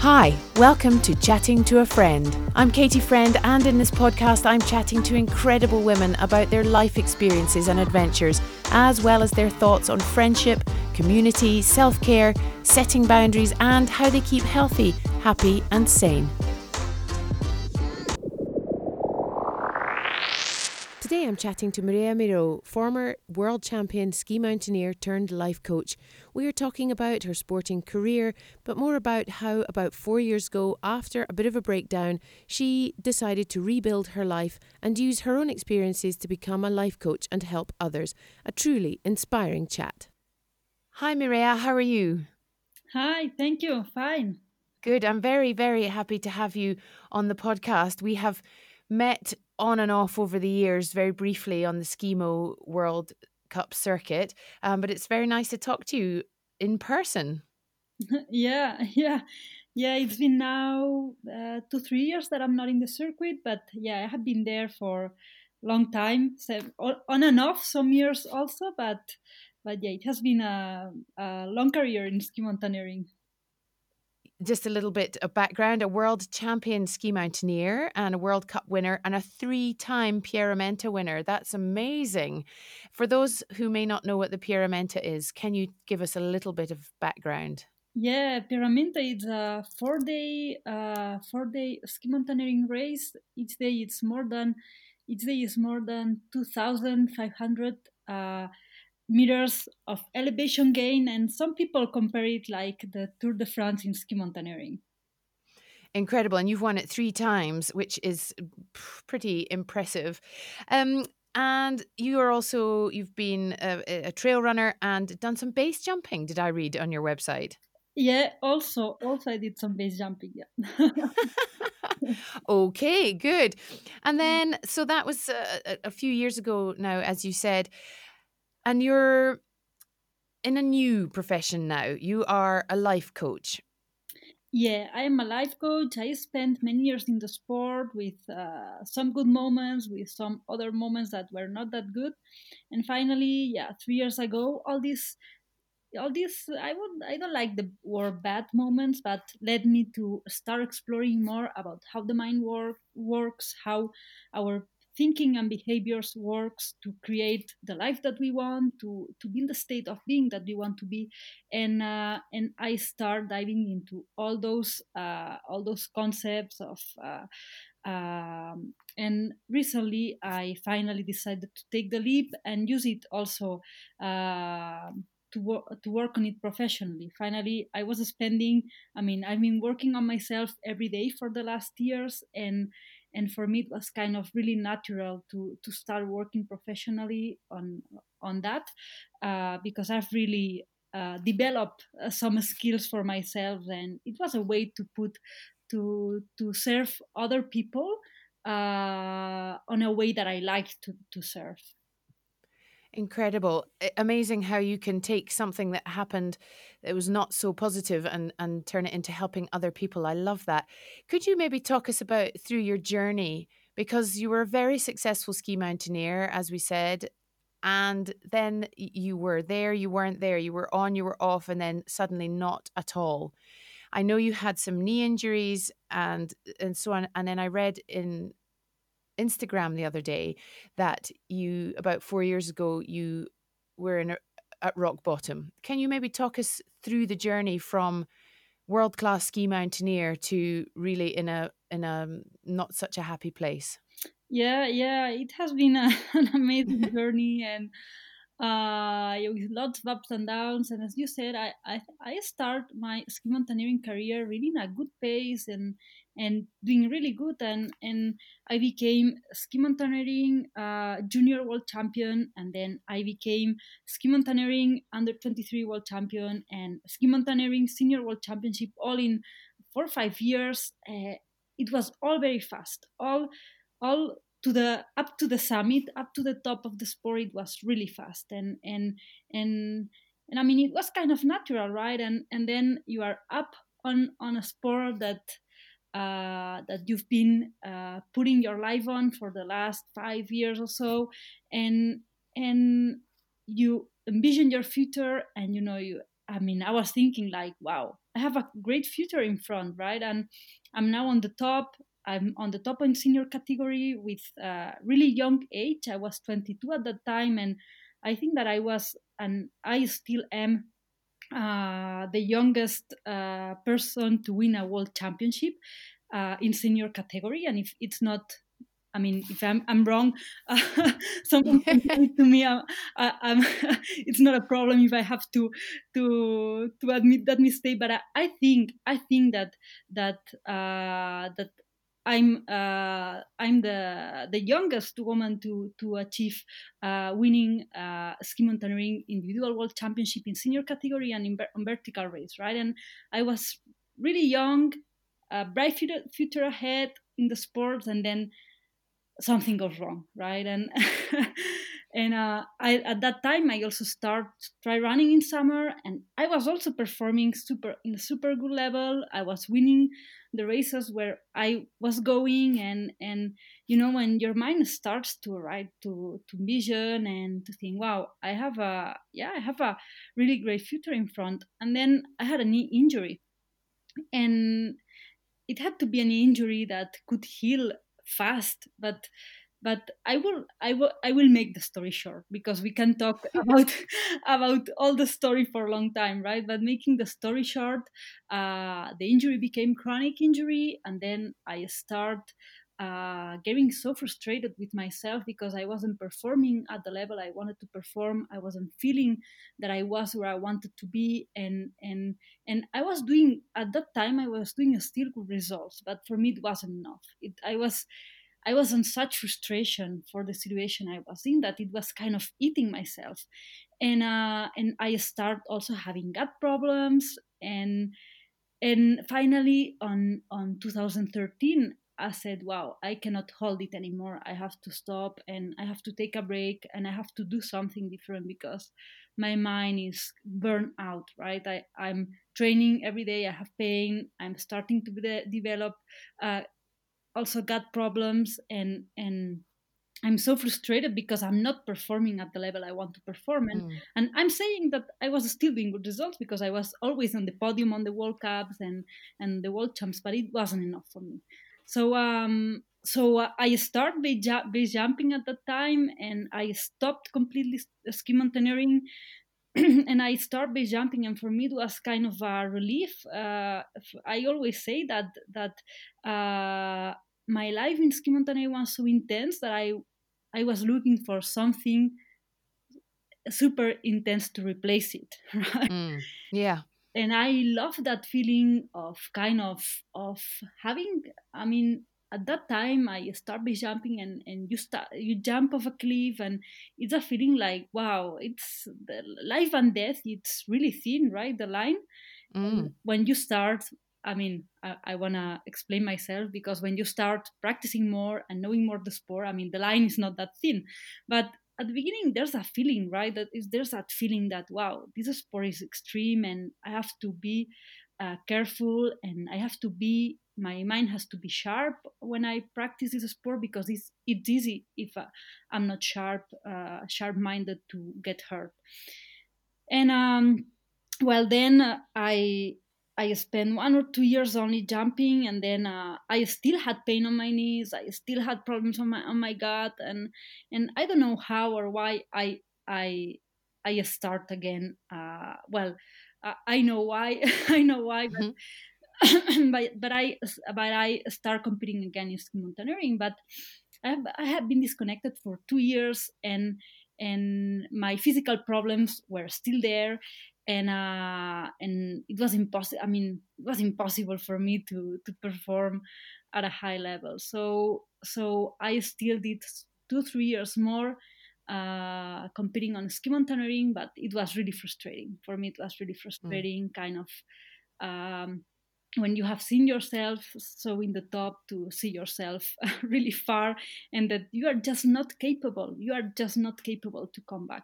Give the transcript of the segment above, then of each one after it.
Hi, welcome to Chatting to a Friend. I'm Katie Friend, and in this podcast, I'm chatting to incredible women about their life experiences and adventures, as well as their thoughts on friendship, community, self care, setting boundaries, and how they keep healthy, happy, and sane. I'm chatting to Mireia Miró, former world champion ski mountaineer turned life coach. We are talking about her sporting career, but more about how, about four years ago, after a bit of a breakdown, she decided to rebuild her life and use her own experiences to become a life coach and help others. A truly inspiring chat. Hi, Mireia, how are you? Hi, thank you. Fine. Good. I'm very, very happy to have you on the podcast. We have met on and off over the years, very briefly on the Skimo World Cup circuit, um, but it's very nice to talk to you in person. yeah, yeah, yeah. It's been now uh, two, three years that I'm not in the circuit, but yeah, I have been there for a long time, so on and off some years also, but but yeah, it has been a, a long career in ski mountaineering just a little bit of background a world champion ski mountaineer and a World Cup winner and a three time Pierra Menta winner. That's amazing. For those who may not know what the Pierra Menta is, can you give us a little bit of background? Yeah, Pierra Menta is a four day uh, four day ski mountaineering race. Each day it's more than each day is more than two thousand five hundred uh, meters of elevation gain, and some people compare it like the Tour de France in ski mountaineering. Incredible, and you've won it three times, which is pretty impressive. Um, and you are also you've been a, a trail runner and done some base jumping. Did I read on your website? Yeah, also also I did some base jumping. Yeah. okay, good. And then so that was a, a few years ago now, as you said. And you're in a new profession now. You are a life coach. Yeah, I am a life coach. I spent many years in the sport with uh, some good moments, with some other moments that were not that good. And finally, yeah, three years ago, all these all this i would i don't like the word bad moments but led me to start exploring more about how the mind work, works how our thinking and behaviors works to create the life that we want to to be in the state of being that we want to be and uh, and i start diving into all those uh, all those concepts of uh, um, and recently i finally decided to take the leap and use it also uh, to to work on it professionally. Finally, I was spending. I mean, I've been working on myself every day for the last years, and and for me it was kind of really natural to to start working professionally on on that uh, because I've really uh, developed uh, some skills for myself and it was a way to put to to serve other people uh, on a way that I like to to serve. Incredible. Amazing how you can take something that happened that was not so positive and, and turn it into helping other people. I love that. Could you maybe talk us about through your journey? Because you were a very successful ski mountaineer, as we said, and then you were there, you weren't there, you were on, you were off, and then suddenly not at all. I know you had some knee injuries and and so on. And then I read in Instagram the other day that you about four years ago you were in a, at rock bottom. Can you maybe talk us through the journey from world class ski mountaineer to really in a in a not such a happy place? Yeah, yeah, it has been a, an amazing journey and uh, with lots of ups and downs. And as you said, I I, I start my ski mountaineering career really in a good pace and and doing really good. And and I became ski mountaineering uh, junior world champion, and then I became ski mountaineering under 23 world champion and ski mountaineering senior world championship all in four or five years. Uh, it was all very fast. All all to the up to the summit up to the top of the sport it was really fast and and and and i mean it was kind of natural right and and then you are up on on a sport that uh, that you've been uh, putting your life on for the last five years or so and and you envision your future and you know you I mean, I was thinking like, wow, I have a great future in front, right? And I'm now on the top. I'm on the top in senior category with uh, really young age. I was 22 at that time, and I think that I was, and I still am, uh, the youngest uh, person to win a world championship uh, in senior category. And if it's not I mean, if I'm, I'm wrong, uh, someone can to me, uh, I, I'm, it's not a problem if I have to to to admit that mistake. But I, I think I think that that uh, that I'm uh, I'm the the youngest woman to to achieve uh, winning uh, ski mountaineering individual world championship in senior category and in ver- vertical race, right? And I was really young, bright future, future ahead in the sports, and then something goes wrong, right? And and uh, I at that time I also start try running in summer, and I was also performing super in a super good level. I was winning the races where I was going, and and you know when your mind starts to right to to vision and to think, wow, I have a yeah I have a really great future in front, and then I had a knee injury, and it had to be an injury that could heal fast but but i will i will i will make the story short because we can talk about about all the story for a long time right but making the story short uh, the injury became chronic injury and then i start uh, getting so frustrated with myself because I wasn't performing at the level I wanted to perform. I wasn't feeling that I was where I wanted to be, and and and I was doing at that time I was doing still good results, but for me it wasn't enough. It, I was I was in such frustration for the situation I was in that it was kind of eating myself, and uh, and I start also having gut problems and and finally on on 2013 I said, wow, I cannot hold it anymore. I have to stop and I have to take a break and I have to do something different because my mind is burned out, right? I, I'm training every day, I have pain, I'm starting to de- develop uh, also gut problems and, and I'm so frustrated because I'm not performing at the level I want to perform. And, mm. and I'm saying that I was still doing good results because I was always on the podium on the World Cups and, and the World Champs, but it wasn't enough for me. So um, so I started base, base jumping at that time, and I stopped completely ski mountaineering, and I started base jumping, and for me it was kind of a relief. Uh, I always say that that uh, my life in ski mountaineering was so intense that I I was looking for something super intense to replace it. Right? Mm, yeah and i love that feeling of kind of of having i mean at that time i start jumping and and you start you jump off a cliff and it's a feeling like wow it's the life and death it's really thin right the line mm. when you start i mean i, I want to explain myself because when you start practicing more and knowing more the sport i mean the line is not that thin but at the beginning there's a feeling right that is there's that feeling that wow this sport is extreme and i have to be uh, careful and i have to be my mind has to be sharp when i practice this sport because it's it's easy if uh, i'm not sharp uh, sharp minded to get hurt and um well then i I spent one or two years only jumping, and then uh, I still had pain on my knees. I still had problems on my on my gut, and and I don't know how or why I I I start again. Uh, well, I know why. I know why, but, mm-hmm. but but I but I start competing again in ski mountaineering. But I have, I have been disconnected for two years, and and my physical problems were still there and uh, and it was impossible. I mean, it was impossible for me to to perform at a high level. So so I still did two three years more uh, competing on ski mountaineering, but it was really frustrating for me. It was really mm. frustrating, mm. kind of. Um, when you have seen yourself so in the top to see yourself really far and that you are just not capable you are just not capable to come back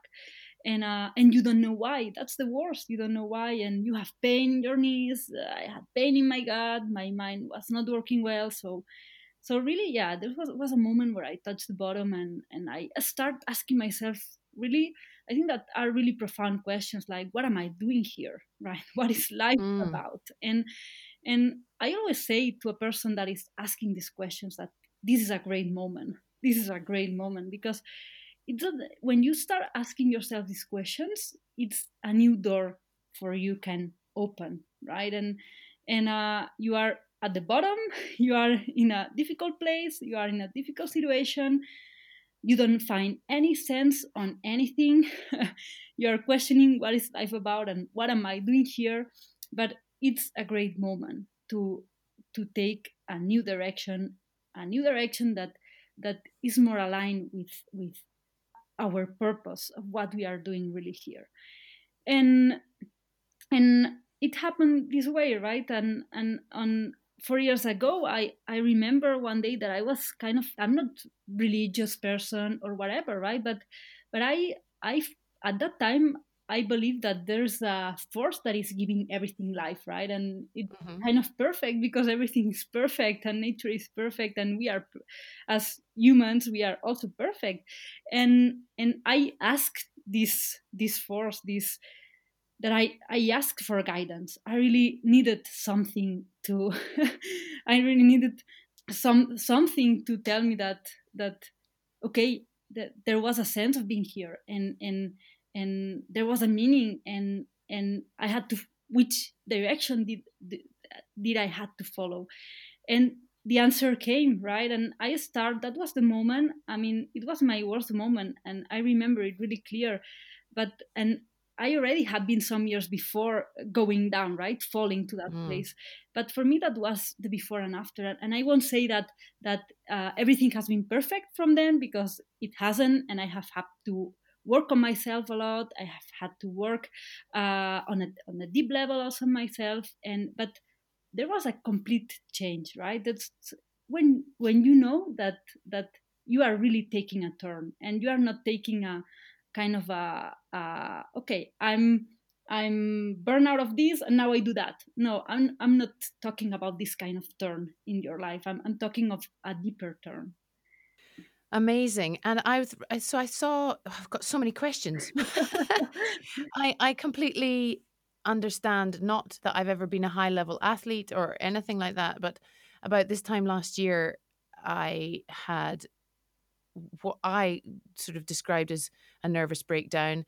and uh, and you don't know why. That's the worst. You don't know why, and you have pain in your knees. I had pain in my gut. My mind was not working well. So, so really, yeah, there was was a moment where I touched the bottom, and and I start asking myself really I think that are really profound questions like what am I doing here, right? What is life Mm. about? And and I always say to a person that is asking these questions that this is a great moment. This is a great moment because it's when you start asking yourself these questions, it's a new door for you can open, right? And and uh, you are at the bottom, you are in a difficult place, you are in a difficult situation, you don't find any sense on anything, you are questioning what is life about and what am I doing here, but it's a great moment to to take a new direction, a new direction that that is more aligned with with our purpose of what we are doing really here. And and it happened this way right? And and on four years ago i i remember one day that i was kind of i'm not religious person or whatever right but but i i at that time I believe that there's a force that is giving everything life, right? And it's mm-hmm. kind of perfect because everything is perfect and nature is perfect, and we are, as humans, we are also perfect. And and I asked this this force, this that I I asked for guidance. I really needed something to, I really needed some something to tell me that that okay that there was a sense of being here and and and there was a meaning and and i had to which direction did did i had to follow? And the answer came right? And i start that was the moment. I mean it was my worst moment and i remember it really clear. But and i already had been some years before going down right falling to that mm. place but for me that was the before and after and i won't say that that uh, everything has been perfect from then because it hasn't and i have had to work on myself a lot. I have had to work uh, on a on a deep level also myself, and but there was a complete change, right? That's when when you know that that you are really taking a turn and you are not taking a kind of a, a okay, I'm I'm burned out of this and now I do that. No, I'm I'm not talking about this kind of turn in your life. I'm I'm talking of a deeper turn. Amazing. And I was so I saw oh, I've got so many questions. I I completely understand not that I've ever been a high level athlete or anything like that, but about this time last year I had what I sort of described as a nervous breakdown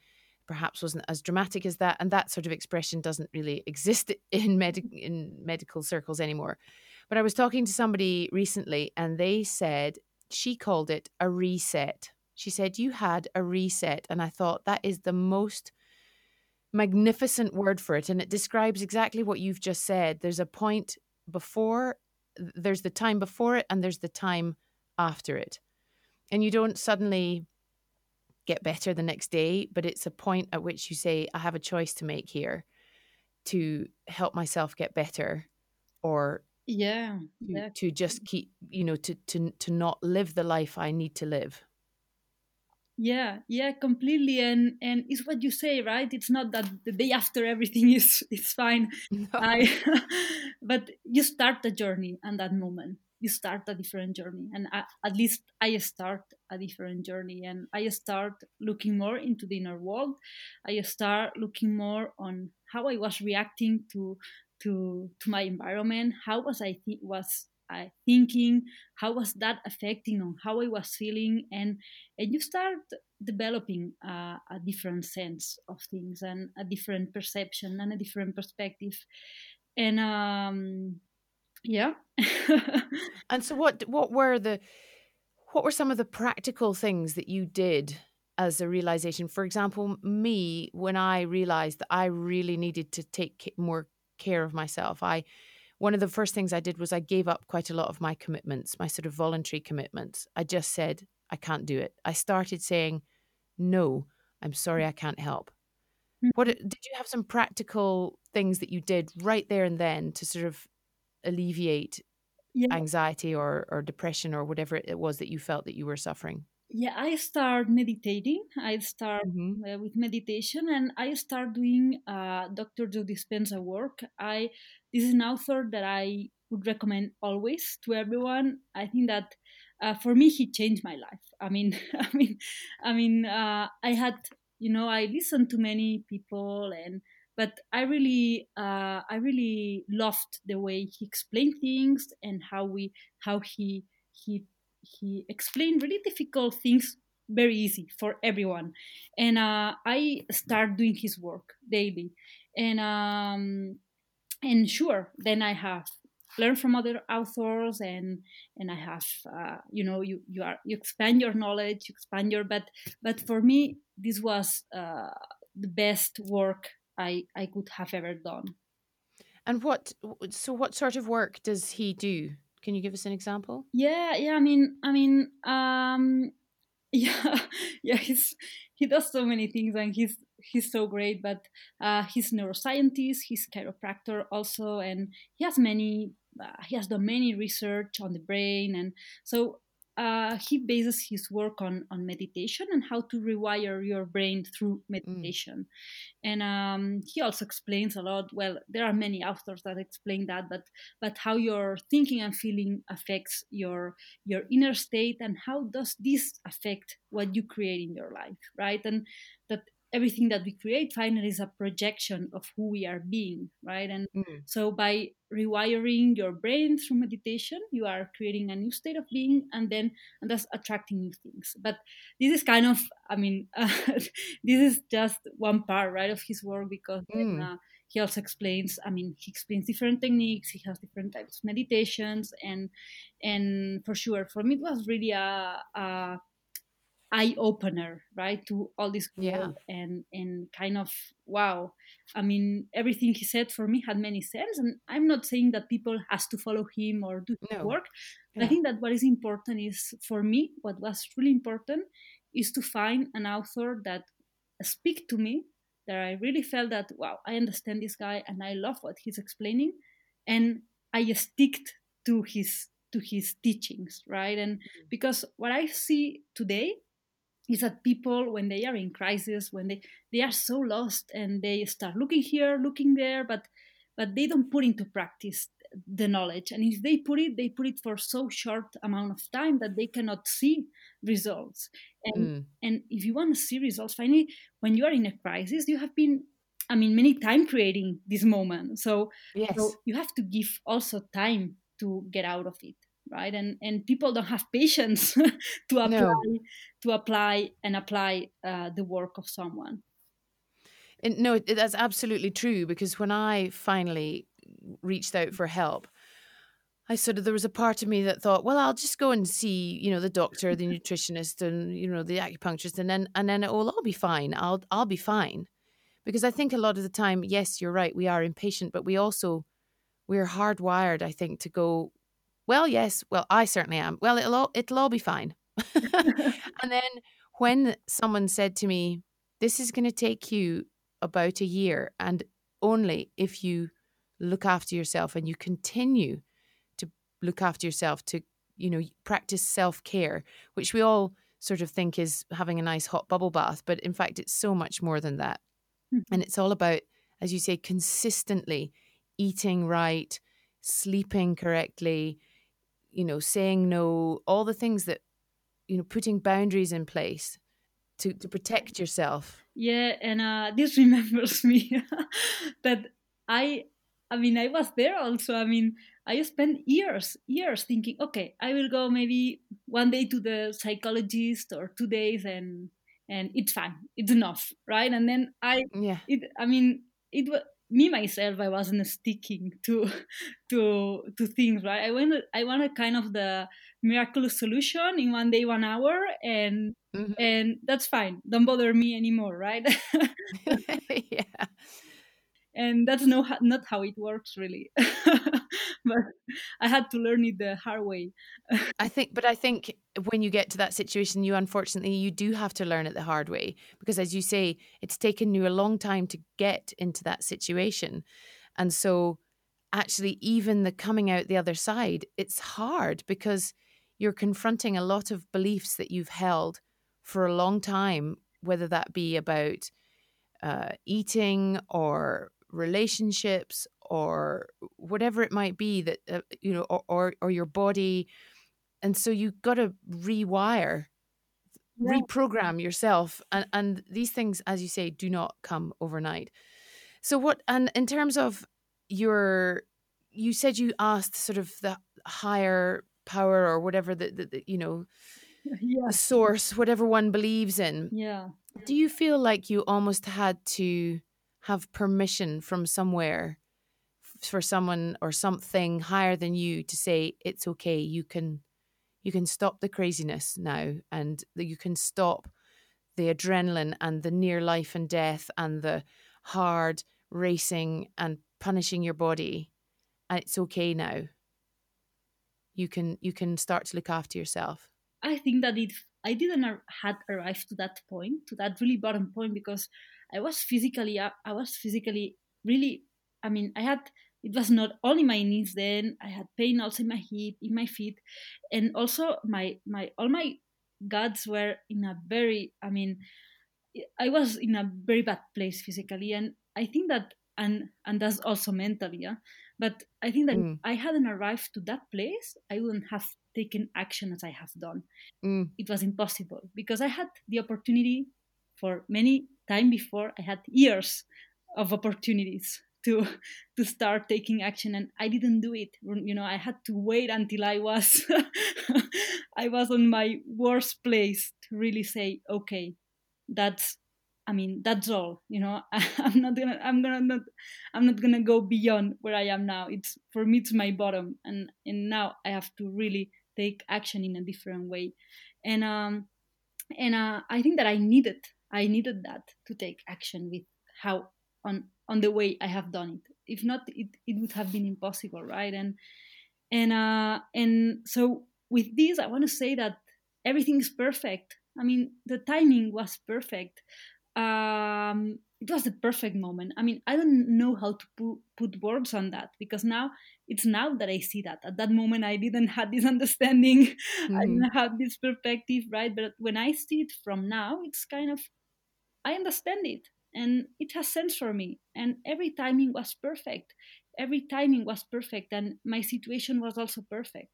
perhaps wasn't as dramatic as that and that sort of expression doesn't really exist in med- in medical circles anymore but I was talking to somebody recently and they said she called it a reset. She said, You had a reset. And I thought that is the most magnificent word for it. And it describes exactly what you've just said. There's a point before, there's the time before it, and there's the time after it. And you don't suddenly get better the next day, but it's a point at which you say, I have a choice to make here to help myself get better or yeah, to, yeah. to just keep you know to to to not live the life i need to live. Yeah yeah completely. And and it's what you say right? It's not that the day after everything is is fine. No. I, but you start the journey and that moment you start a different journey and I, at least i start a different journey and i start looking more into the inner world. I start looking more on how i was reacting to to to my environment. How was i th- was i thinking? How was that affecting on how i was feeling? And and you start developing uh, a different sense of things and a different perception and a different perspective. And um yeah and so what what were the what were some of the practical things that you did as a realization for example me when i realized that i really needed to take more care of myself. I one of the first things I did was I gave up quite a lot of my commitments, my sort of voluntary commitments. I just said, I can't do it. I started saying, no, I'm sorry, I can't help. Hmm. What did you have some practical things that you did right there and then to sort of alleviate yeah. anxiety or, or depression or whatever it was that you felt that you were suffering? yeah i start meditating i start mm-hmm. uh, with meditation and i start doing uh, dr joe dispenza work i this is an author that i would recommend always to everyone i think that uh, for me he changed my life i mean i mean i mean uh, i had you know I listened to many people and but I really uh, I really loved the way he explained things and how we how he he he explained really difficult things very easy for everyone. And uh, I start doing his work daily. And um, and sure then I have learn from other authors and and i have uh, you know you you are you expand your knowledge you expand your but but for me this was uh, the best work i i could have ever done. And what so what sort of work does he do? Can you give us an example? Yeah yeah i mean i mean um yeah yeah he's he does so many things and he's he's so great but uh, he's neuroscientist he's chiropractor also and he has many uh, he has done many research on the brain and so uh, he bases his work on, on meditation and how to rewire your brain through meditation. Mm. And um, he also explains a lot. Well, there are many authors that explain that, but but how your thinking and feeling affects your your inner state, and how does this affect what you create in your life, right? And that everything that we create finally is a projection of who we are being right and mm. so by rewiring your brain through meditation you are creating a new state of being and then and that's attracting new things but this is kind of i mean uh, this is just one part right of his work because mm. then, uh, he also explains i mean he explains different techniques he has different types of meditations and and for sure for me it was really a, a eye opener right to all this world yeah. and and kind of wow i mean everything he said for me had many sense and i'm not saying that people has to follow him or do no. work yeah. i think that what is important is for me what was really important is to find an author that speak to me that i really felt that wow i understand this guy and i love what he's explaining and i stick to his to his teachings right and mm-hmm. because what i see today is that people when they are in crisis when they they are so lost and they start looking here looking there but but they don't put into practice the knowledge and if they put it they put it for so short amount of time that they cannot see results and mm. and if you want to see results finally when you are in a crisis you have been i mean many time creating this moment so, yes. so you have to give also time to get out of it right and and people don't have patience to apply no. to apply and apply uh, the work of someone and no that's absolutely true because when i finally reached out for help I sort of there was a part of me that thought, well, I'll just go and see, you know, the doctor, the nutritionist, and you know, the acupuncturist, and then and then it will all be fine. I'll I'll be fine, because I think a lot of the time, yes, you're right, we are impatient, but we also we're hardwired, I think, to go well, yes, well, I certainly am. Well, it'll all, it'll all be fine. and then when someone said to me, this is going to take you about a year, and only if you look after yourself and you continue to look after yourself, to, you know, practice self care, which we all sort of think is having a nice hot bubble bath, but in fact, it's so much more than that. Mm-hmm. And it's all about, as you say, consistently eating right, sleeping correctly, you know, saying no, all the things that, you know, putting boundaries in place to, to protect yourself. Yeah, and uh, this remembers me that I, I mean, I was there also. I mean, I spent years, years thinking, okay, I will go maybe one day to the psychologist or two days, and and it's fine, it's enough, right? And then I, yeah, it, I mean, it was me myself i wasn't sticking to to to things right? I went i wanted kind of the miraculous solution in one day one hour and mm-hmm. and that's fine. Don't bother me anymore right? Yeah and that's no not how it works really. But i had to learn it the hard way. I think but i think when you get to that situation you unfortunately you do have to learn it the hard way because as you say it's taken you a long time to get into that situation. And so actually even the coming out the other side it's hard because you're confronting a lot of beliefs that you've held for a long time whether that be about uh, eating or relationships or whatever it might be that uh, you know or, or, or your body and so you've got to rewire yeah. reprogram yourself and and these things as you say do not come overnight. So what and in terms of your you said you asked sort of the higher power or whatever the, the, the you know yeah the source whatever one believes in. Yeah. Do you feel like you almost had to have permission from somewhere for someone or something higher than you to say it's okay you can you can stop the craziness now and that you can stop the adrenaline and the near life and death and the hard racing and punishing your body and it's okay now. You can you can start to look after yourself. I think that it I didn't ar- had arrived to that point, to that really bottom point, because I was physically uh, I was physically really. I mean, I had it was not only my knees. Then I had pain also in my hip, in my feet, and also my my all my guts were in a very. I mean, I was in a very bad place physically, and I think that and and that's also mentally, yeah. But I think that mm, I hadn't arrived to that place, I wouldn't have taken action as I have done mm, it was impossible because I had the opportunity for many time before. I had years of opportunities to to start taking action, and I didn't do it. You know, I had to wait until I was I was on my worst place to really say, okay, that's. I mean, that's all. You know, I'm not gonna. I'm gonna not. I'm not gonna go beyond where I am now. It's for me. It's my bottom, and and now I have to really take action in a different way. And um and uh, i think that i needed i needed that to take action with how on on the way i have done it. If not it, it would have been impossible right? And and uh and so with this i want to say that everything is perfect. I mean the timing was perfect. Um it was the perfect moment. I mean i don't know how to pu- put words on that because now it's now that i see that. At that moment i didn't have this understanding. I mhm. didn't have this perspective right? But when i see it from now it's kind of i understand it and it has sense for me. And every timing was perfect. Every timing was perfect and my situation was also perfect.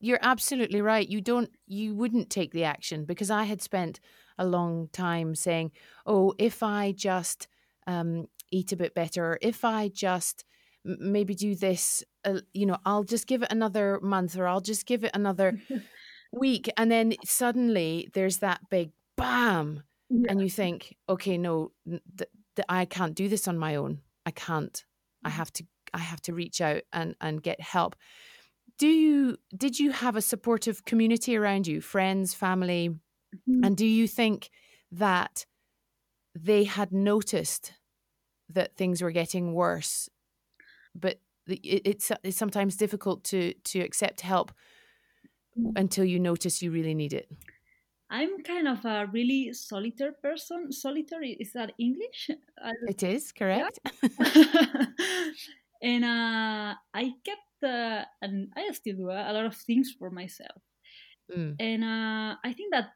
You're absolutely right. You don't you wouldn't take the action because I had spent a long time saying, "Oh, if I just um, eat a bit better, or if I just maybe do this, uh, you know, I'll just give it another month or I'll just give it another week." And then suddenly there's that big bam, yeah and you think, "Okay, no, th- th- I can't do this on my own. I can't. I Mhm. have to. I have to reach out and and get help." do you did you have a supportive community around you friends family Mhm. and do you think that they had noticed that things were getting worse but the- it, it's it's sometimes difficult to to accept help until you notice you really need it i'm kind of a really solitary person solitary is that english it is Yeah. correct and uh, I kept, uh, and I still do uh, a lot of things for myself. Mm, And uh, I think that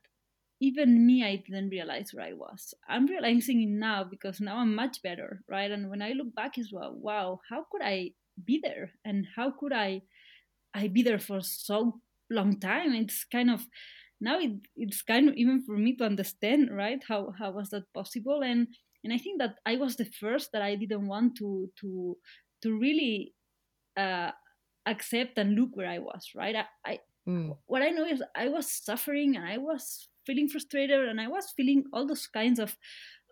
even me, I didn't realize where I was. I'm realizing it now because now I'm much better, right? And when I look back as well, wow, how could I be there? And how could I, I be there for so long time? It's kind of now it, it's kind of even for me to understand, right? How how was that possible? And and I think that I was the first that I didn't want to to to really uh, accept and look where I was, right? I, I mm, what I know is I was suffering and I was feeling frustrated and I was feeling all those kinds of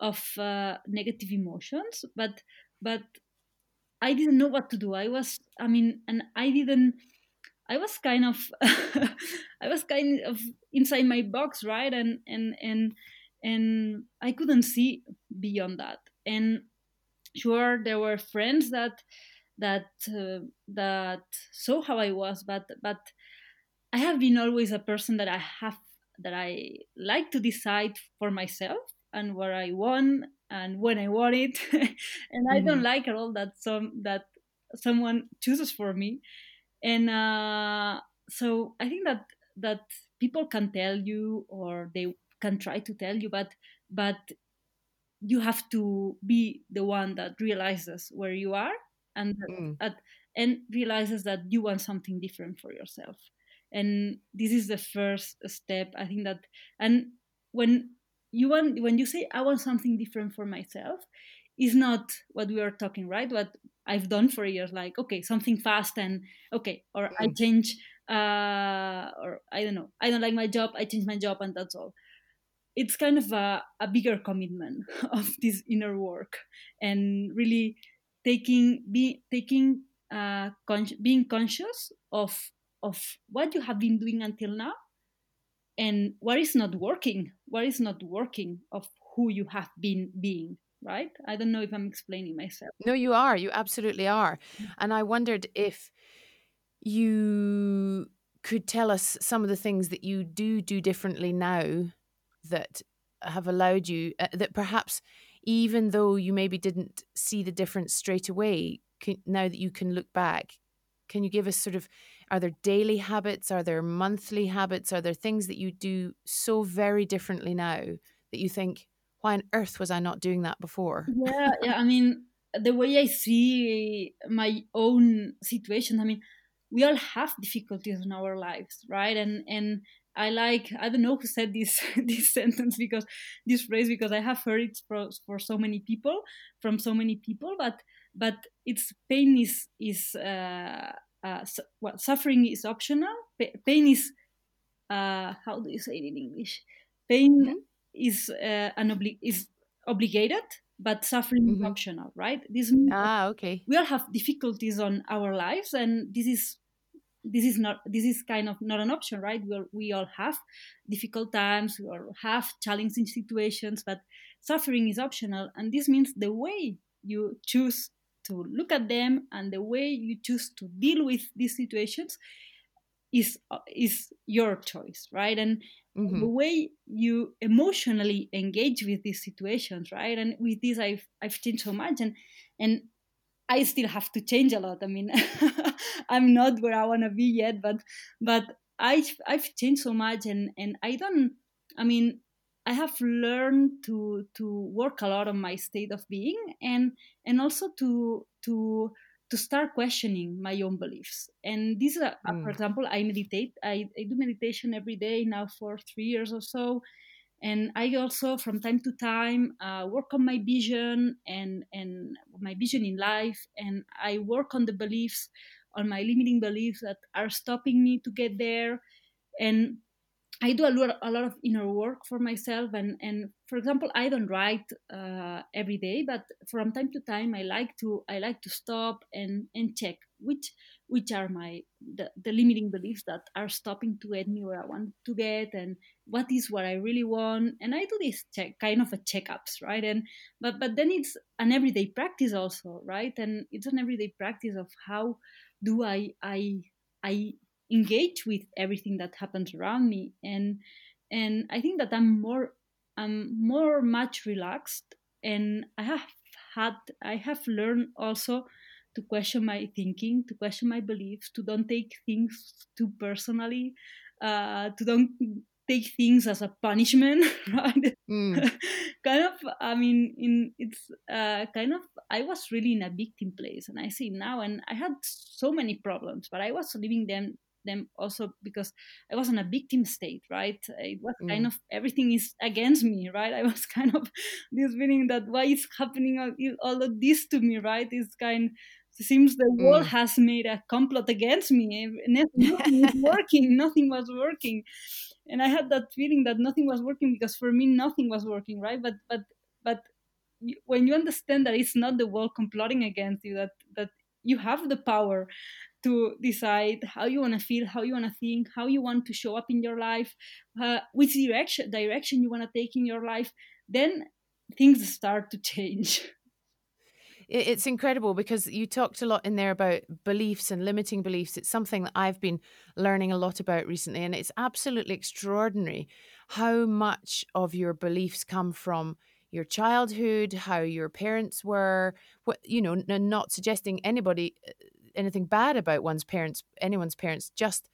of uh, negative emotions, but but I didn't know what to do. I was, I mean, and I didn't. I was kind of, I was kind of inside my box, right? And and and and I couldn't see beyond that. And sure, there were friends that that uh, that saw how I was, but but I have been always a person that I have that I like to decide for myself and where I want and when I want it, and I don't mhm, like at all that some that someone chooses for me. And uh, so I think that that people can tell you or they can try to tell you, but but you have to be the one that realizes where you are and mm. that, and realizes that you want something different for yourself and this is the first step i think that and when you want when you say i want something different for myself is not what we are talking right what i've done for years like okay something fast and okay or i mm. change uh or i don't know i don't like my job i change my job and that's all it's kind of a, a bigger commitment of this inner work and really taking be taking uh con- being conscious of of what you have been doing until now and what is not working what is not working of who you have been being right? I don't know if i'm explaining myself. No you are. You absolutely are. And i wondered if you could tell us some of the things that you do do differently now that have allowed you uh, that perhaps even though you maybe didn't see the difference straight away can, now that you can look back can you give us sort of are there daily habits? Are there monthly habits? Are there things that you do so very differently now that you think why on earth was i not doing that before? Yeah yeah i mean the way i see my own situation i mean we all have difficulties in our lives right? And and I like I don't know who said this this sentence because this phrase because I have heard it for, for so many people from so many people but but it's pain is is uh, uh, su- well, suffering is optional? Pa- pain is uh, how do you say it in English? Pain mm-hmm. is uh, an obli- is obligated but suffering mm-hmm. is optional right? This ah okay. we all have difficulties on our lives and this is this is not this is kind of not an option right? We all, we all have difficult times we all have challenging situations but suffering is optional and this means the way you choose to look at them and the way you choose to deal with these situations is is your choice right and mm-hmm. the way you emotionally engage with these situations right and with this i've i've changed so much and and I still have to change a lot. I mean, I'm not where I want to be yet, but but I've I've changed so much, and and I don't. I mean, I have learned to to work a lot on my state of being, and and also to to to start questioning my own beliefs. And this, is, a, mm. for example, I meditate. I, I do meditation every day now for three years or so, and I also from time to time uh, work on my vision and and my vision in life, and I work on the beliefs, on my limiting beliefs that are stopping me to get there, and I do a lot, a lot of inner work for myself, and and for example, I don't write uh, every day, but from time to time, I like to I like to stop and and check which which are my the, the limiting beliefs that are stopping to get me where I want to get and what is what I really want. And I do this check kind of a checkups right? And but but then it's an everyday practice also right? And it's an everyday practice of how do I I I engage with everything that happens around me and and I think that I'm more I'm more much relaxed and I have had I have learned also to question my thinking, to question my beliefs, to don't take things too personally, uh, to don't take things as a punishment, right? Mm. kind of, I mean, in it's uh, kind of, I was really in a victim place, and I see now, and I had so many problems, but I was living them them also because I was in a victim state, right? It was mm. kind of everything is against me, right? I was kind of this feeling that why is happening all, all of this to me, right? It's kind it seems the mm. world has made a complot against me. Nothing was working. Nothing was working, and I had that feeling that nothing was working because for me nothing was working, right? But but but when you understand that it's not the world complotting against you, that that you have the power to decide how you want to feel, how you want to think, how you want to show up in your life, uh, which direction direction you want to take in your life, then things start to change. It's incredible because you talked a lot in there about beliefs and limiting beliefs. It's something that I've been learning a lot about recently, and it's absolutely extraordinary how much of your beliefs come from your childhood, how your parents were, what you know, not suggesting anybody uh, anything bad about one's parents, anyone's parents, just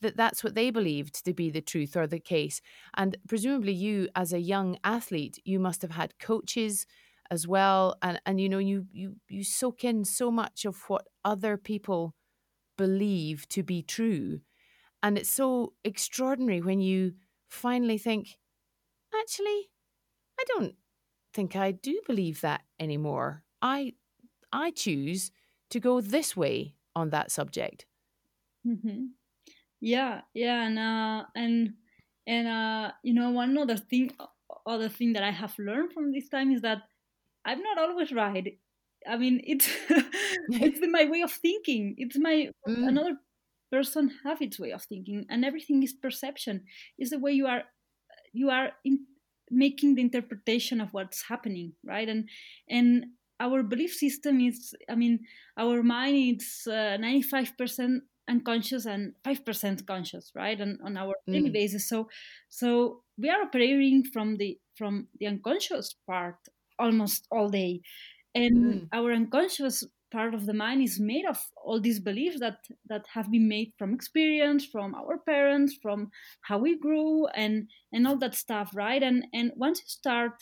that that's what they believed to be the truth or the case. And presumably, you as a young athlete, you must have had coaches as well and and you know you you you soak in so much of what other people believe to be true and it's so extraordinary when you finally think actually, I don't think I do believe that anymore. I I choose to go this way on that subject. Mm-hmm. Yeah, yeah, and uh, and and uh, you know, one other thing, other thing that I have learned from this time is that I'm not always right. I mean, it's it's my way of thinking. It's my mm. another person have its way of thinking, and everything is perception. Is the way you are you are in, making the interpretation of what's happening, right? And and our belief system is, I mean, our mind is five percent unconscious and 5% conscious right on, on our daily mm. basis so so we are operating from the from the unconscious part almost all day and mm. our unconscious part of the mind is made of all these beliefs that that have been made from experience from our parents from how we grew and and all that stuff right and and once you start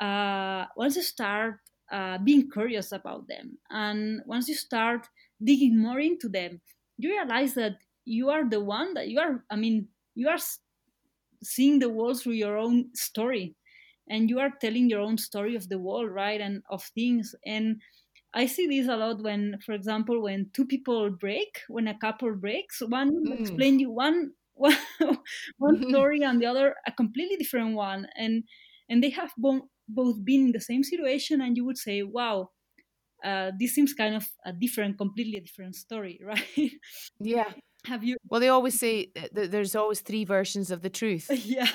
uh once you start uh, being curious about them. And once you start digging more into them you realize that you are the one that you are i mean you are seeing the world through your own story. And you are telling your own story of the world right and of things. And i see this a lot when for example when two people break when a couple breaks one mm. explain you one one, one story and the other a completely different one. And and they have both both been in the same situation and you would say wow uh, this seems kind of a different, completely different story, right? Yeah. Have you? Well, they always say that there's always three versions of the truth. Yeah.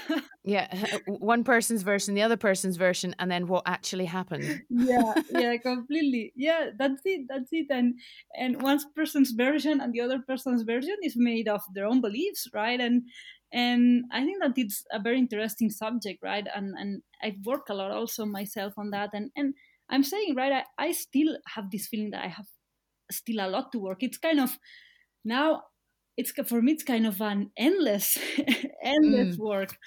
Yeah. One person's version, the other person's version, and then what actually happened. Yeah. Yeah. Completely. Yeah. That's it. That's it. And and one person's version and the other person's version is made of their own beliefs, right? And and I think that it's a very interesting subject, right? And and I've worked a lot also myself on that, and and I'm saying, right, I, I still have this feeling that I have still a lot to work. It's kind of now it's for me it's kind of an endless endless mm. work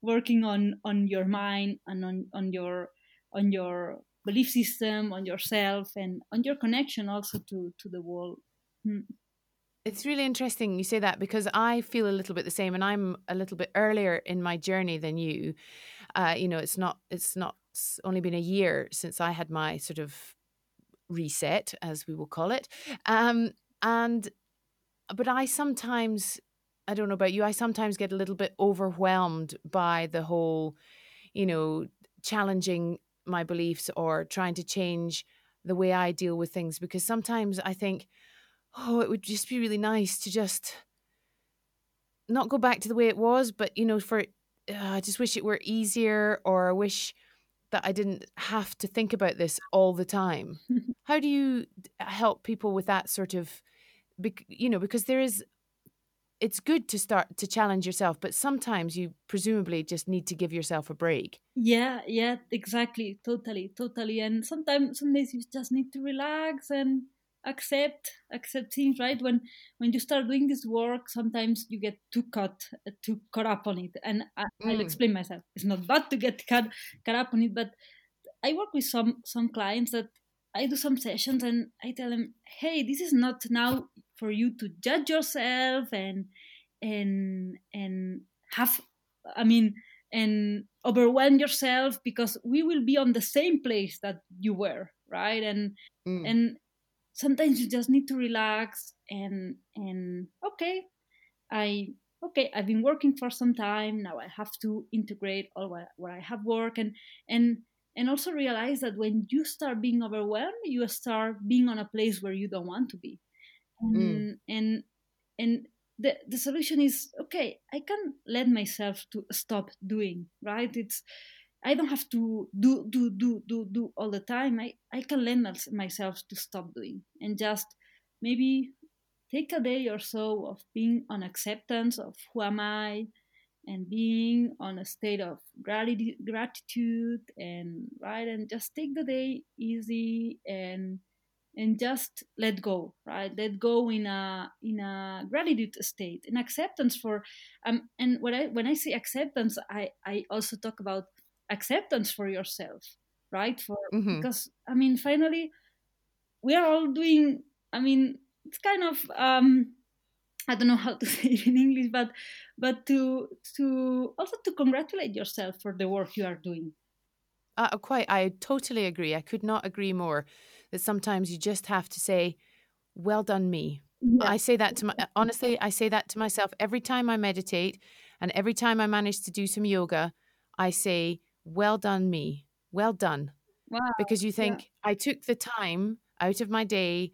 working on on your mind and on on your on your belief system on yourself and on your connection also to to the world mm. It's really interesting you say that because i feel a little bit the same and i'm a little bit earlier in my journey than you uh, you know it's not it's not it's only been a year since I had my sort of reset, as we will call it. Um, and, but I sometimes, I don't know about you, I sometimes get a little bit overwhelmed by the whole, you know, challenging my beliefs or trying to change the way I deal with things because sometimes I think, oh, it would just be really nice to just not go back to the way it was, but you know, for uh, I just wish it were easier, or I wish that I didn't have to think about this all the time. How do you help people with that sort of, you know, because there is, it's good to start to challenge yourself, but sometimes you presumably just need to give yourself a break. Yeah, yeah, exactly, totally, totally. And sometimes, some days you just need to relax and accept accept things right when when you start doing this work sometimes you get too caught too caught up on it and I, will mm. explain myself it's not bad to get caught, caught up on it but i work with some some clients that i do some sessions and i tell them hey this is not now for you to judge yourself and and and have i mean and overwhelm yourself because we will be on the same place that you were right and mm. and sometimes you just need to relax and and okay i okay i've been working for some time now i have to integrate all what, what i have work and and and also realize that when you start being overwhelmed you start being on a place where you don't want to be and mm. and, and the, the solution is okay i can let myself to stop doing right it's I don't have to do do do do do all the time. I I can learn myself to stop doing and just maybe take a day or so of being on acceptance of who am I and being on a state of gratitude and right and just take the day easy and and just let go right let go in a in a gratitude state in acceptance for um and when i when i say acceptance i i also talk about acceptance for yourself right for mm-hmm. because i mean finally we are all doing i mean it's kind of um I don't know how to say it in English, but but to to also to congratulate yourself for the work you are doing. Uh, quite, I totally agree. I could not agree more. That sometimes you just have to say, "Well done, me." Yeah. I say that to my honestly. I say that to myself every time I meditate, and every time I manage to do some yoga. I say, "Well done, me. Well done," Wow. because you Yeah. think I took the time out of my day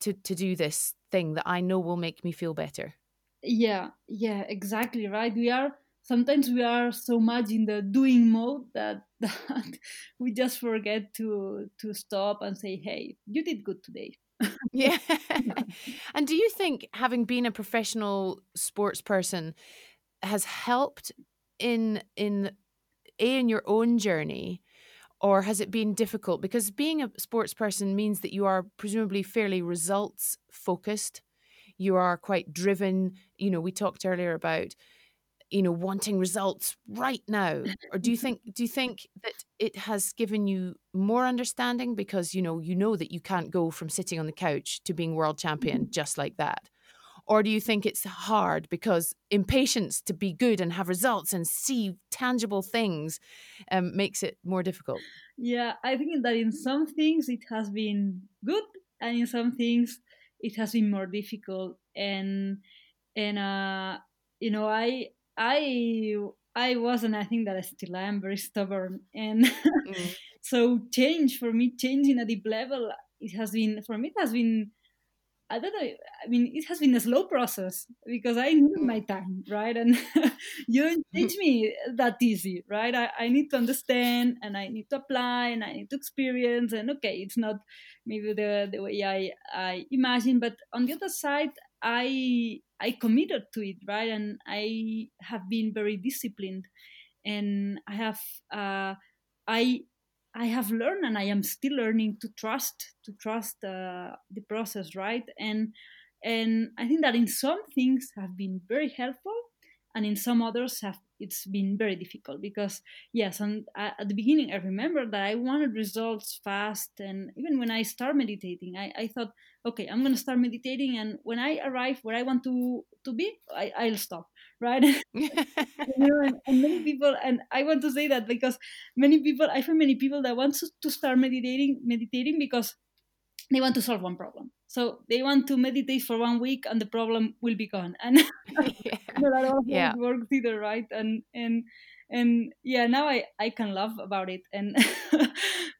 to to do this thing that I know will make me feel better. Yeah. Yeah. Exactly. Right. We are sometimes we are so much in the doing mode that that we just forget to to stop and say, "Hey, you did good today." Yeah. and do you think having been a professional sports person has helped in in a in your own journey or has it been difficult? Because being a sports person means that you are presumably fairly results focused you are quite driven. You know we talked earlier about you know wanting results right now. Or do you think do you think that it has given you more understanding? Because you know you know that you can't go from sitting on the couch to being world champion mm-hmm. just like that or do you think it's hard because impatience to be good and have results and see tangible things um, makes it more difficult yeah, I think that in some things it has been good, and in some things it has been more difficult. And and uh, you know, I I I was, and I think that I still am very stubborn. And mm. so change for me, changing at deep level, it has been for me. It has been I don't know. I mean, it has been a slow process because I need my time, right? And you don't teach me that easy, right? I, I need to understand and I need to apply and I need to experience. And okay, it's not maybe the, the way I, I imagine, but on the other side, I I committed to it, right? And I have been very disciplined, and I have uh, I I have learned and I am still learning to trust to trust uh, the process, right? And and I think that in some things have been very helpful, and in some others have it's been very difficult because yes, and at the beginning I remember that I wanted results fast, and even when I start meditating, I, I thought, okay, I'm gonna start meditating, and when I arrive where I want to to be, I, I'll stop, right? you know, and, and, many people, and I want to say that because many people, I find many people that want to, to start meditating, meditating because they want to solve one problem. So they want to meditate for one week, and the problem will be gone. And yeah. that yeah. works either, right? And and and yeah, now I I can laugh about it. And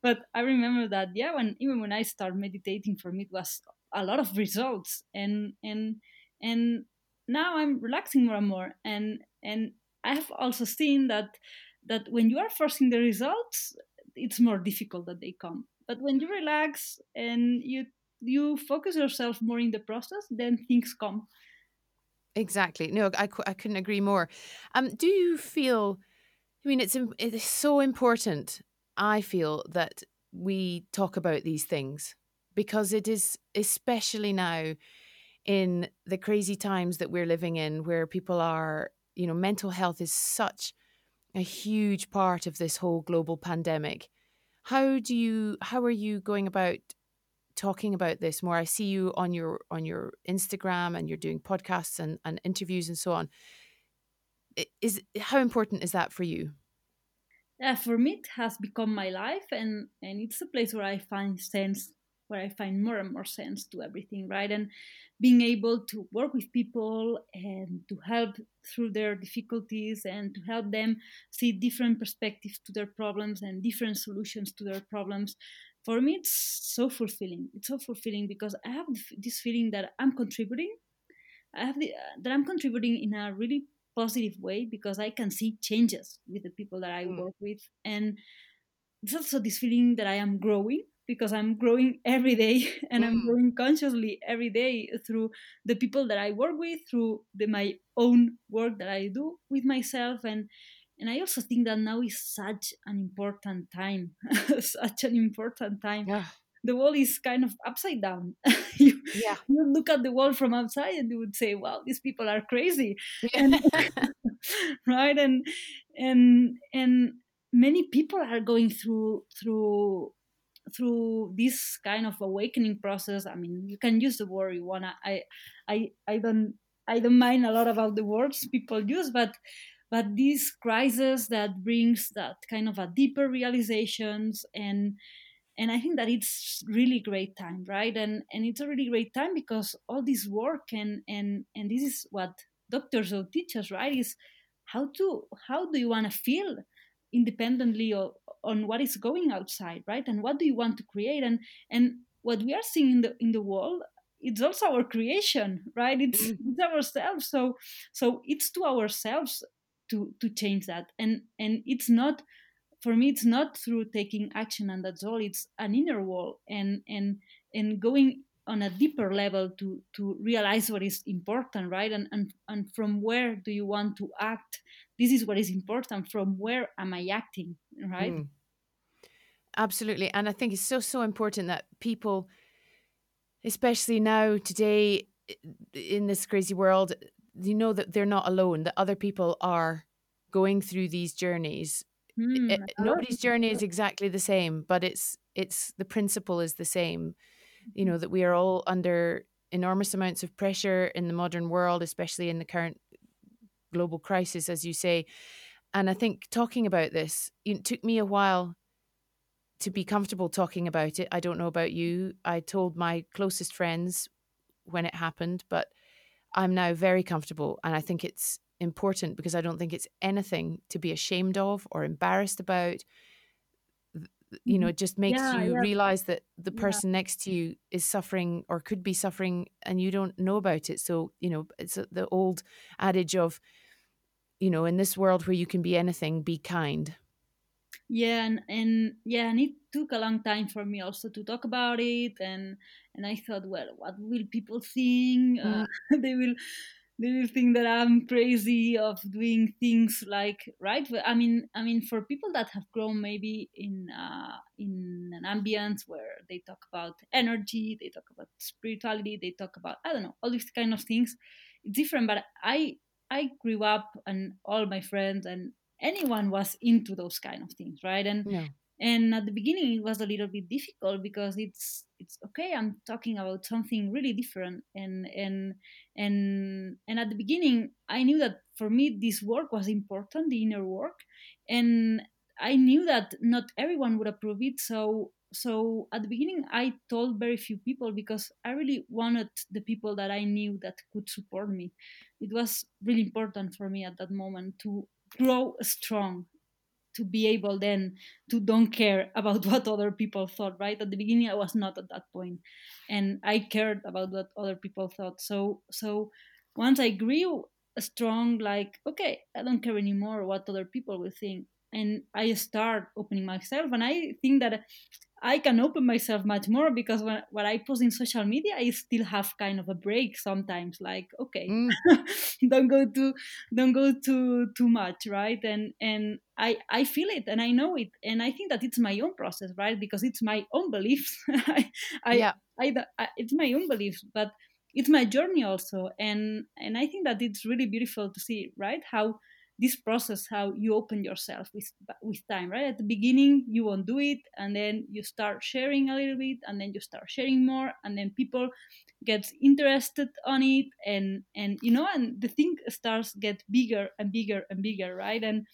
but I remember that yeah, when even when I started meditating, for me it was a lot of results, and and and now I'm relaxing more and more, and and I have also seen that that when you are forcing the results, it's more difficult that they come. But when you relax and you you focus yourself more in the process, then things come. Exactly. No, I, I couldn't agree more. Um, do you feel? I mean, it's it's so important. I feel that we talk about these things because it is especially now in the crazy times that we're living in where people are you know mental health is such a huge part of this whole global pandemic. How do you how are you going about talking about this more? I see you on your on your instagram and you're doing podcasts and, and interviews and so on. Is how important is that for you? Yeah for me it has become my life and and it's a place where i find sense where I find more and more sense to everything, right? And being able to work with people and to help through their difficulties and to help them see different perspectives to their problems and different solutions to their problems. For me, it's so fulfilling. It's so fulfilling because I have this feeling that I'm contributing. I have the, uh, that I'm contributing in a really positive way because I can see changes with the people that I mm. work with, and it's also this feeling that I am growing because I'm growing every day and mm. I'm growing consciously every day through the people that I work with, through the, my own work that I do with myself. And, and I also think that now is such an important time, such an important time. Yeah. The world is kind of upside down. you, yeah. you look at the world from outside and you would say, "Wow, these people are crazy," and, right? And and and many people are going through through through this kind of awakening process i mean you can use the word you wanna. I i i don't I don't mind a lot about the words people use, but but this crisis that brings that kind of a deeper realizations and and i think that it's really great time right? And and it's a really great time because all this work and and and this is what doctors or teachers right is how to how do you want to feel independently of, on what is going outside right? And what do you want to create? And and what we are seeing in the in the world it's also our creation right? It's, mm. it's ourselves. So so it's to ourselves to to change that. And and it's not for me it's not through taking action and that's all. It's an inner wall and and and going on a deeper level to to realize what is important right? And and, and from where do you want to act? This is what is important. From where am i acting right? Mm. Absolutely and i think it's so so important that people especially now today in this crazy world you know that they're not alone that other people are going through these journeys. Mm, it, nobody's journey is exactly the same but it's it's the principle is the same. You know that we are all under enormous amounts of pressure in the modern world especially in the current global crisis as you say. And i think talking about this it took me a while to be comfortable talking about it i don't know about you i told my closest friends when it happened but I'm now very comfortable. And I think it's important because I don't think it's anything to be ashamed of or embarrassed about. You know, mm-hmm. it just makes yeah, you yeah. realize that the person yeah. next to you is suffering or could be suffering and you don't know about it. So, you know, it's the old adage of, you know, in this world where you can be anything, be kind yeah and, and yeah and it took a long time for me also to talk about it and and i thought well what will people think uh, mm. uh, they will they will think that i'm crazy of doing things like right i mean i mean for people that have grown maybe in uh, in an ambience where they talk about energy they talk about spirituality they talk about i don't know all these kind of things it's different but i i grew up and all my friends and anyone was into those kind of things right? And yeah. and at the beginning it was a little bit difficult because it's it's okay i'm talking about something really different. And and and and at the beginning i knew that for me this work was important the inner work. And i knew that not everyone would approve it. So so at the beginning i told very few people because i really wanted the people that i knew that could support me. It was really important for me at that moment to grow strong to be able then to don't care about what other people thought right? At the beginning i was not at that point and i cared about what other people thought. So so once i grew strong like okay i don't care anymore what other people will think and i start opening myself. And i think that I can open myself much more because when what I post in social media, I still have kind of a break sometimes. Like, okay, mm. don't go too, don't go too too much, right? And and I I feel it and I know it, and I think that it's my own process, right? Because it's my own beliefs. I, I, yeah. I, I, it's my own beliefs, but it's my journey also, and and I think that it's really beautiful to see, right? How this process how you open yourself with with time right? At the beginning you won't do it and then you start sharing a little bit and then you start sharing more and then people get interested on it and and you know and the thing starts get bigger and bigger and bigger right? And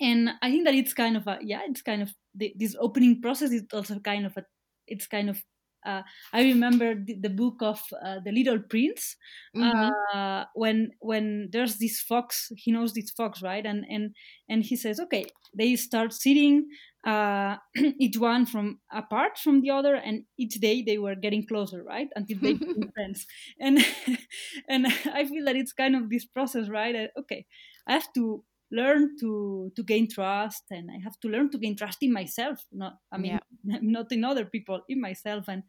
and i think that it's kind of a yeah it's kind of the, this opening process is also kind of a it's kind of uh, I remember the, the book of uh, the Little Prince mm-hmm. uh, when when there's this fox. He knows this fox, right? And and and he says, okay, they start sitting uh, each one from apart from the other, and each day they were getting closer, right? Until they became friends. And and I feel that it's kind of this process, right? Okay, I have to learn to to gain trust and i have to learn to gain trust in myself not i mean yeah. not in other people in myself and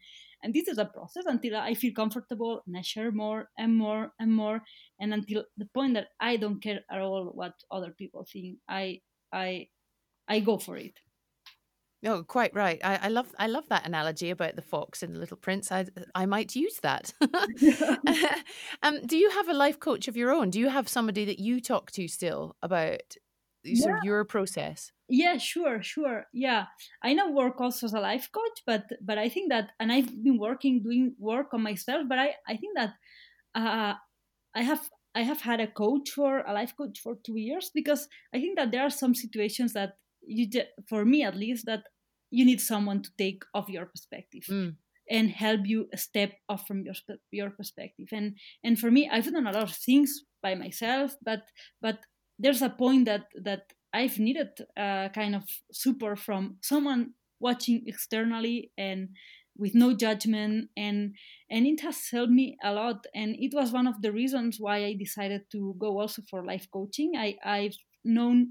and this is a process until i feel comfortable and i share more and more and more and until the point that i don't care at all what other people think i i i go for it Oh, quite right. I, I, love I love that analogy about the fox and the little prince. I I might use that. um, do you have a life coach of your own? Do you have somebody that you talk to still about yeah. sort of your process? Yeah, sure, sure. Yeah, I now work also as a life coach, but but I think that, and I've been working doing work on myself. But I I think that uh, I have I have had a coach for a life coach for two years because I think that there are some situations that you, for me at least, that you need someone to take off your perspective. Mm and help you step off from your your perspective. And and for me, I've done a lot of things by myself, but but there's a point that that I've needed a kind of support from someone watching externally and with no judgment and and it has helped me a lot and it was one of the reasons why i decided to go also for life coaching i i've known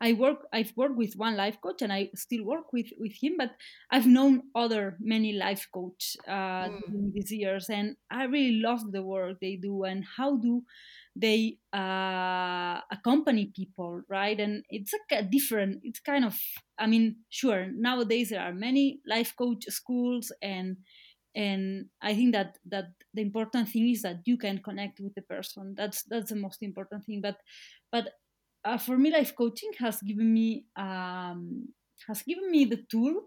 I work I've worked with one life coach and I still work with with him, but I've known other many life coach uh, mm. these years, and I really love the work they do and how do they uh, accompany people, right? And it's like a different. It's kind of I mean, sure nowadays there are many life coach schools and and i think that that the important thing is that you can connect with the person that's that's the most important thing but but uh, for me, life coaching has given me um, has given me the tool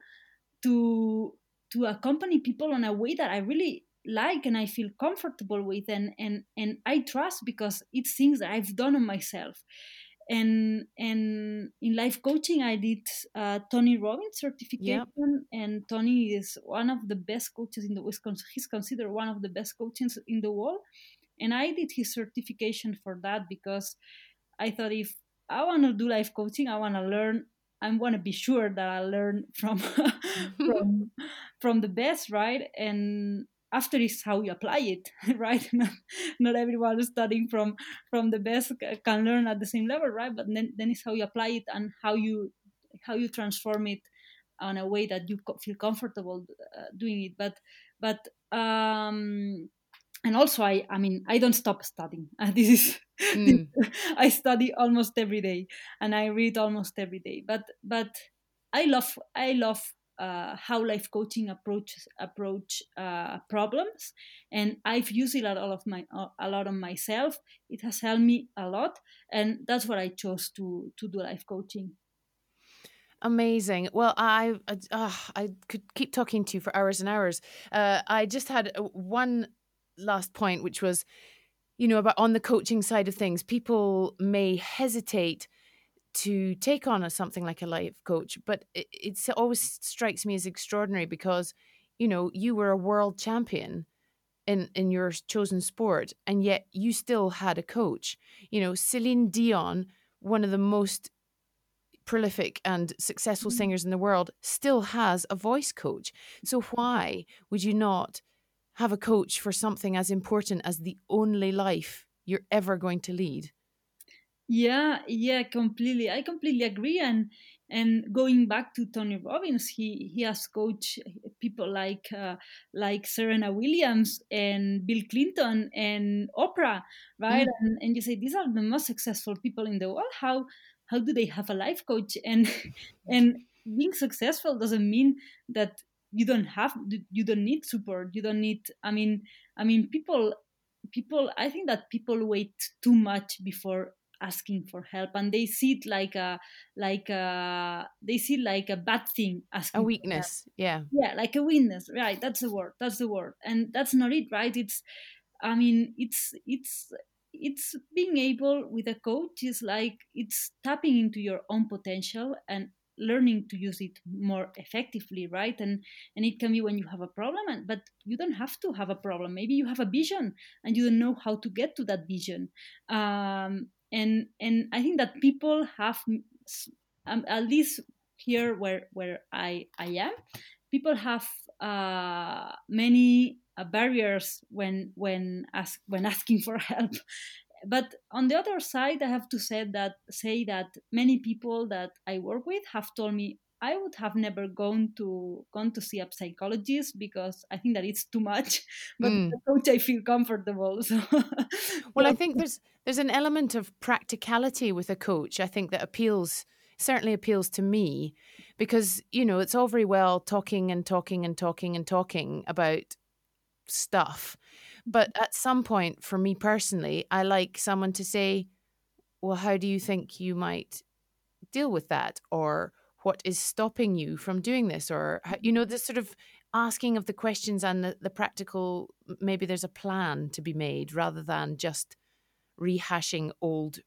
to to accompany people in a way that I really like and I feel comfortable with and and and I trust because it's things that I've done on myself. And and in life coaching, I did uh, Tony Robbins certification, and Tony is one of the best coaches in the West. He's considered one of the best coaches in the world, and I did his certification for that because I thought if I want to do life coaching, I want to learn. I want to be sure that I learn from from from the best, right? And after is how you apply it, right? Not, not everyone is studying from from the best can learn at the same level, right? But then then it's how you apply it and how you how you transform it in a way that you feel comfortable uh, doing it. But but um, and also I I mean I don't stop studying. Uh, this is mm. I study almost every day and I read almost every day. But but I love I love uh, how life coaching approach approach uh, problems, and I've used it a lot of my a lot on myself. It has helped me a lot, and that's what I chose to to do life coaching. Amazing. Well, I uh, I could keep talking to you for hours and hours. Uh, I just had uh, one last point, which was you know, about on the coaching side of things, people may hesitate to take on a, something like a life coach, but it it's always strikes me as extraordinary because, you know, you were a world champion in in your chosen sport, and yet you still had a coach. You know, Celine Dion, one of the most prolific and successful mm-hmm. singers in the world, still has a voice coach. So why would you not? Have a coach for something as important as the only life you're ever going to lead. Yeah, yeah, completely. I completely agree. And and going back to Tony Robbins, he he has coached people like uh, like Serena Williams and Bill Clinton and Oprah, right? Mm. And and you say these are the most successful people in the world. How how do they have a life coach? And and being successful doesn't mean that you don't have you don't need support you don't need i mean i mean people people i think that people wait too much before asking for help and they see it like a like a they see like a bad thing asking a weakness yeah. Yeah like a weakness right that's the word that's the word and that's not it right it's i mean it's it's it's being able with a coach is like it's tapping into your own potential and learning to use it more effectively right? And and it can be when you have a problem and, but you don't have to have a problem. Maybe you have a vision and you don't know how to get to that vision. Um, and and i think that people have um, at least here where where i i am people have uh, many uh, barriers when when ask when asking for help but on the other side, I have to say that say that many people that I work with have told me I would have never gone to gone to see a psychologist because I think that it's too much. But mm. coach, I feel comfortable. So. well, I think there's there's an element of practicality with a coach. I think that appeals certainly appeals to me because you know it's all very well talking and talking and talking and talking about stuff but at some point, for me personally, I like someone to say, well, how do you think you might deal with that? Or what is stopping you from doing this? Or, you know, this sort of asking of the questions and the, the practical maybe there's a plan to be made rather than just rehashing old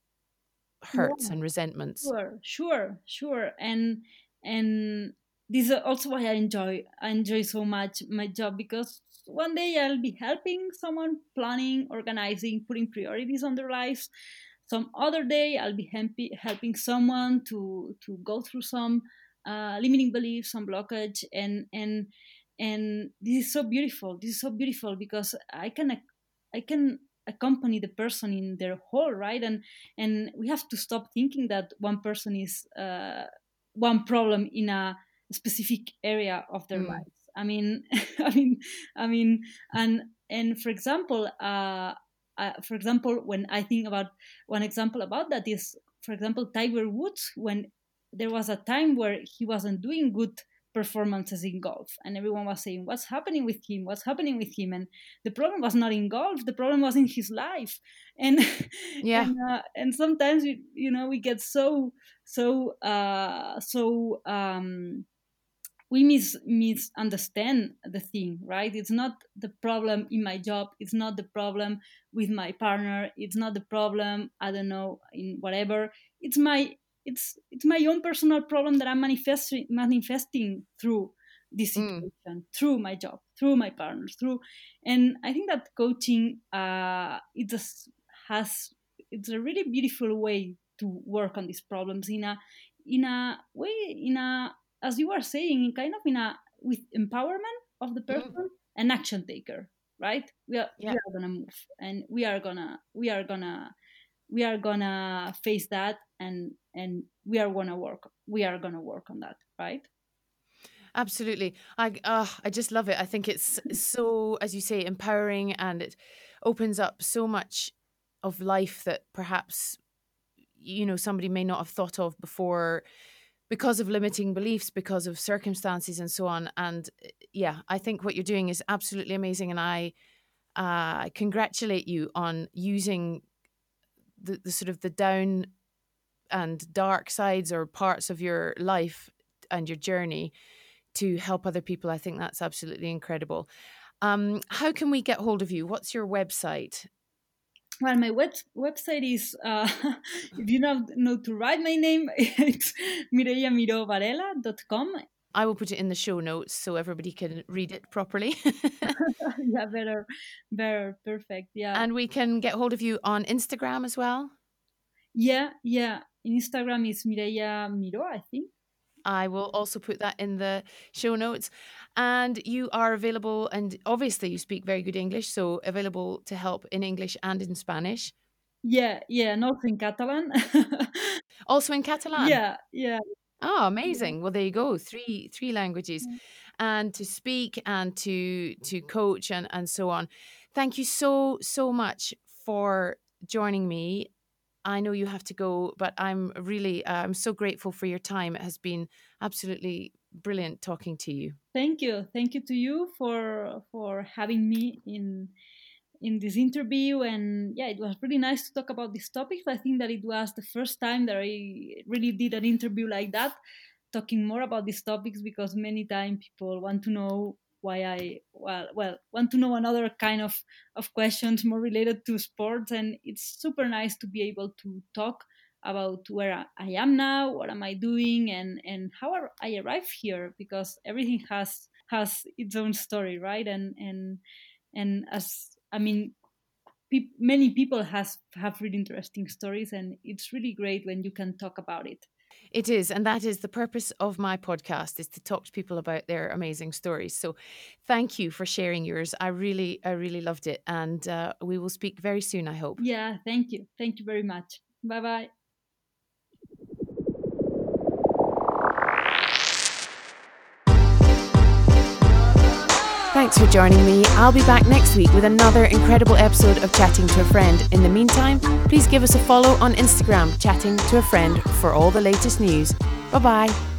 hurts Yeah. and resentments Sure, sure, sure. And and this is also why I enjoy I enjoy so much my job because one day I'll be helping someone planning, organizing, putting priorities on their lives. Some other day I'll be helping helping someone to to go through some uh, limiting beliefs, some blockage, and and and this is so beautiful. This is so beautiful because I can I can accompany the person in their whole right and and we have to stop thinking that one person is uh, one problem in a specific area of their Mm. lives i mean i mean i mean and and for example uh, uh, for example when i think about one example about that is for example tiger woods when there was a time where he wasn't doing good performances in golf and everyone was saying what's happening with him? What's happening with him? And the problem was not in golf the problem was in his life. And Yeah. and, uh, and sometimes we you know we get so so uh so um we mis- misunderstand the thing right it's not the problem in my job it's not the problem with my partner it's not the problem i don't know in whatever it's my it's it's my own personal problem that i'm manifesting manifesting through this Mm. situation through my job through my partners through and i think that coaching uh it just has it's a really beautiful way to work on these problems in a in a way in a as you are saying in kind of in a with empowerment of the Mm. person an action taker right we are Yeah. we are gonna move and we are gonna we are gonna we are gonna face that and and we are gonna work we are gonna work on that right Absolutely. I uh, I just love it. I think it's so, as you say, empowering and it opens up so much of life that perhaps you know somebody may not have thought of before because of limiting beliefs, because of circumstances and so on. And uh, yeah, I think what you're doing is absolutely amazing and I uh, congratulate you on using the, the sort of the down and dark sides or parts of your life and your journey to help other people. I think that's absolutely incredible. Um, how can we get hold of you? What's your website? Well my web- website is uh, if you know, know to write my name it's mireiamirovarela.com I will put it in the show notes so everybody can read it properly. yeah better better perfect yeah and we can get hold of you on Instagram as well. yeah yeah instagram is Mireia Miró i think I will also put that in the show notes. And you are available, and obviously you speak very good English, so available to help in English and in Spanish. yeah yeah also in catalan Also in Catalan. yeah yeah Oh, amazing. Well, there you go. Three three languages. Mm. And to speak and to to coach and, and so on. Thank you so, so much for joining me. I know you have to go, but I'm really uh, I'm so grateful for your time. It has been absolutely brilliant talking to you. thank you thank you to you for for having me in in this interview and yeah it was really nice to talk about these topics i think that it was the first time that i really did an interview like that talking more about these topics because many times people want to know why i well well want to know another kind of of questions more related to sports. And it's super nice to be able to talk about where I- am now what am i doing and and how i arrived here because everything has has its own story right? And and and as i mean peop many people has have really interesting stories and it's really great when you can talk about it It is, and that is the purpose of my podcast is to talk to people about their amazing stories. So, thank you for sharing yours. I really, I really loved it, and uh, we will speak very soon. I hope. yeah thank you thank you very much bye bye Thanks for joining me. I'll be back next week with another incredible episode of Chatting to a Friend. In the meantime, please give us a follow on Instagram, Chatting to a Friend, for all the latest news. Bye bye.